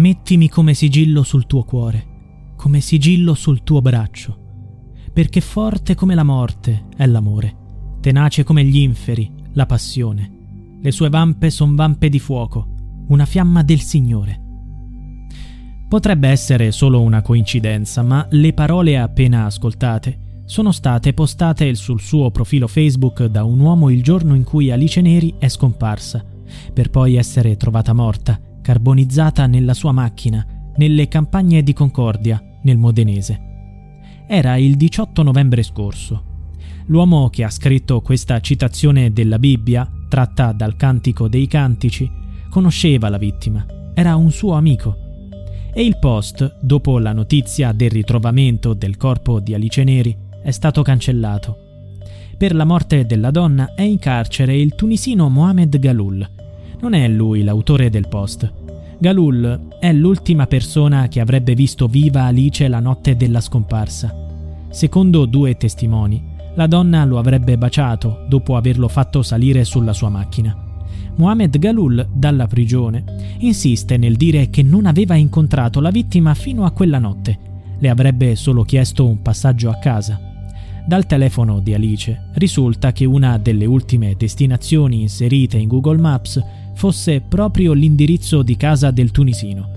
Mettimi come sigillo sul tuo cuore, come sigillo sul tuo braccio, perché forte come la morte è l'amore, tenace come gli inferi, la passione. Le sue vampe son vampe di fuoco, una fiamma del Signore. Potrebbe essere solo una coincidenza, ma le parole appena ascoltate sono state postate sul suo profilo Facebook da un uomo il giorno in cui Alice Neri è scomparsa, per poi essere trovata morta carbonizzata nella sua macchina, nelle campagne di Concordia, nel Modenese. Era il 18 novembre scorso. L'uomo che ha scritto questa citazione della Bibbia, tratta dal Cantico dei Cantici, conosceva la vittima, era un suo amico. E il post, dopo la notizia del ritrovamento del corpo di Alice Neri, è stato cancellato. Per la morte della donna è in carcere il tunisino Mohamed Galul, non è lui l'autore del post. Galul è l'ultima persona che avrebbe visto viva Alice la notte della scomparsa. Secondo due testimoni, la donna lo avrebbe baciato dopo averlo fatto salire sulla sua macchina. Mohamed Galul, dalla prigione, insiste nel dire che non aveva incontrato la vittima fino a quella notte. Le avrebbe solo chiesto un passaggio a casa. Dal telefono di Alice risulta che una delle ultime destinazioni inserite in Google Maps fosse proprio l'indirizzo di casa del tunisino.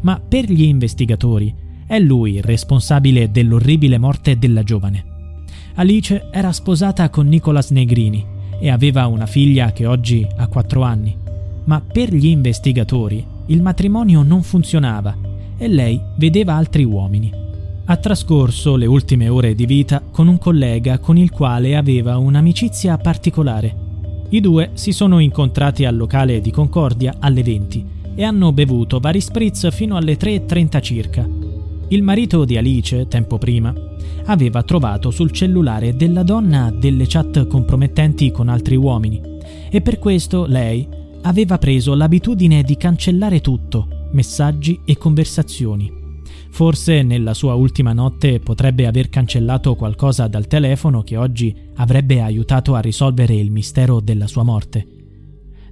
Ma per gli investigatori è lui il responsabile dell'orribile morte della giovane. Alice era sposata con Nicolas Negrini e aveva una figlia che oggi ha 4 anni. Ma per gli investigatori il matrimonio non funzionava e lei vedeva altri uomini. Ha trascorso le ultime ore di vita con un collega con il quale aveva un'amicizia particolare i due si sono incontrati al locale di Concordia alle 20 e hanno bevuto vari spritz fino alle 3.30 circa. Il marito di Alice, tempo prima, aveva trovato sul cellulare della donna delle chat compromettenti con altri uomini e per questo lei aveva preso l'abitudine di cancellare tutto, messaggi e conversazioni. Forse nella sua ultima notte potrebbe aver cancellato qualcosa dal telefono che oggi avrebbe aiutato a risolvere il mistero della sua morte.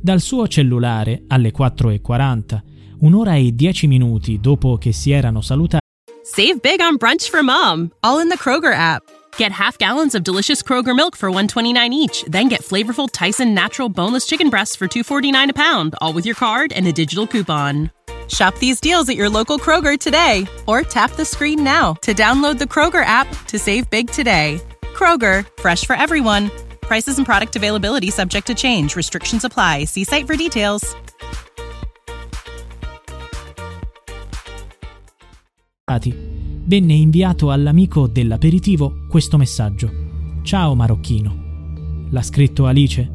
Dal suo cellulare alle 4.40, un'ora e dieci minuti dopo che si erano salutati. Save big on brunch for mom, all in the Kroger app. Get half gallons of delicious Kroger milk for 129 each, then get flavorful Tyson natural boneless chicken breasts for 249 a pound, all with your card and a digital coupon. Shop these deals at your local Kroger today or tap the screen now to download the Kroger app to save big today. Kroger, fresh for everyone. Prices and product availability subject to change. Restrictions apply. See site for details. Venne inviato all'amico dell'aperitivo questo messaggio. Ciao marocchino. L'ha scritto Alice.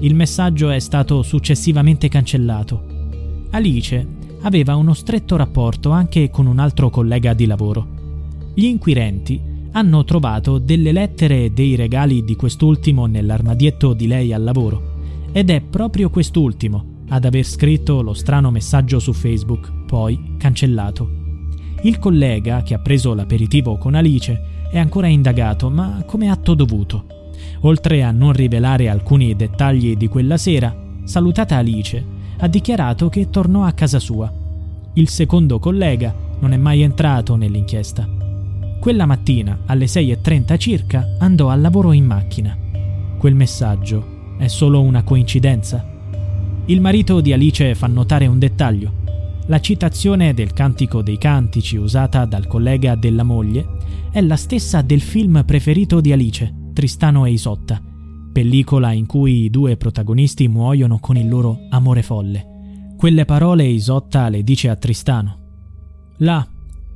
Il messaggio è stato successivamente cancellato. Alice aveva uno stretto rapporto anche con un altro collega di lavoro. Gli inquirenti hanno trovato delle lettere e dei regali di quest'ultimo nell'armadietto di lei al lavoro ed è proprio quest'ultimo ad aver scritto lo strano messaggio su Facebook, poi cancellato. Il collega che ha preso l'aperitivo con Alice è ancora indagato, ma come atto dovuto. Oltre a non rivelare alcuni dettagli di quella sera, salutata Alice ha dichiarato che tornò a casa sua. Il secondo collega non è mai entrato nell'inchiesta. Quella mattina, alle 6.30 circa, andò al lavoro in macchina. Quel messaggio è solo una coincidenza? Il marito di Alice fa notare un dettaglio. La citazione del Cantico dei Cantici usata dal collega della moglie è la stessa del film preferito di Alice, Tristano e Isotta, pellicola in cui i due protagonisti muoiono con il loro amore folle. Quelle parole Isotta le dice a Tristano. Là,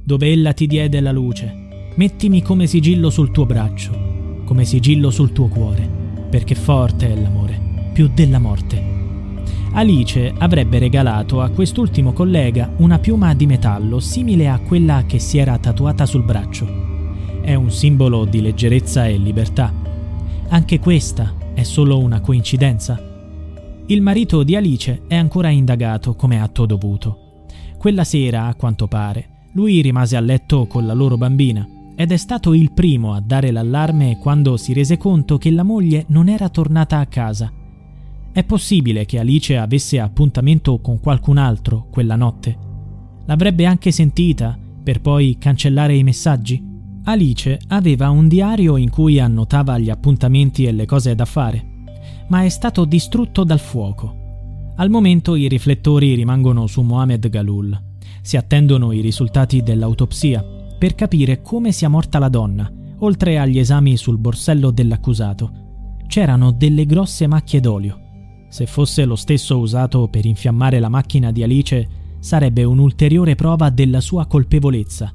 dove ella ti diede la luce, mettimi come sigillo sul tuo braccio, come sigillo sul tuo cuore, perché forte è l'amore, più della morte. Alice avrebbe regalato a quest'ultimo collega una piuma di metallo simile a quella che si era tatuata sul braccio. È un simbolo di leggerezza e libertà. Anche questa è solo una coincidenza? Il marito di Alice è ancora indagato come atto dovuto. Quella sera, a quanto pare, lui rimase a letto con la loro bambina ed è stato il primo a dare l'allarme quando si rese conto che la moglie non era tornata a casa. È possibile che Alice avesse appuntamento con qualcun altro quella notte. L'avrebbe anche sentita per poi cancellare i messaggi? Alice aveva un diario in cui annotava gli appuntamenti e le cose da fare, ma è stato distrutto dal fuoco. Al momento i riflettori rimangono su Mohamed Galul. Si attendono i risultati dell'autopsia per capire come sia morta la donna, oltre agli esami sul borsello dell'accusato. C'erano delle grosse macchie d'olio. Se fosse lo stesso usato per infiammare la macchina di Alice, sarebbe un'ulteriore prova della sua colpevolezza.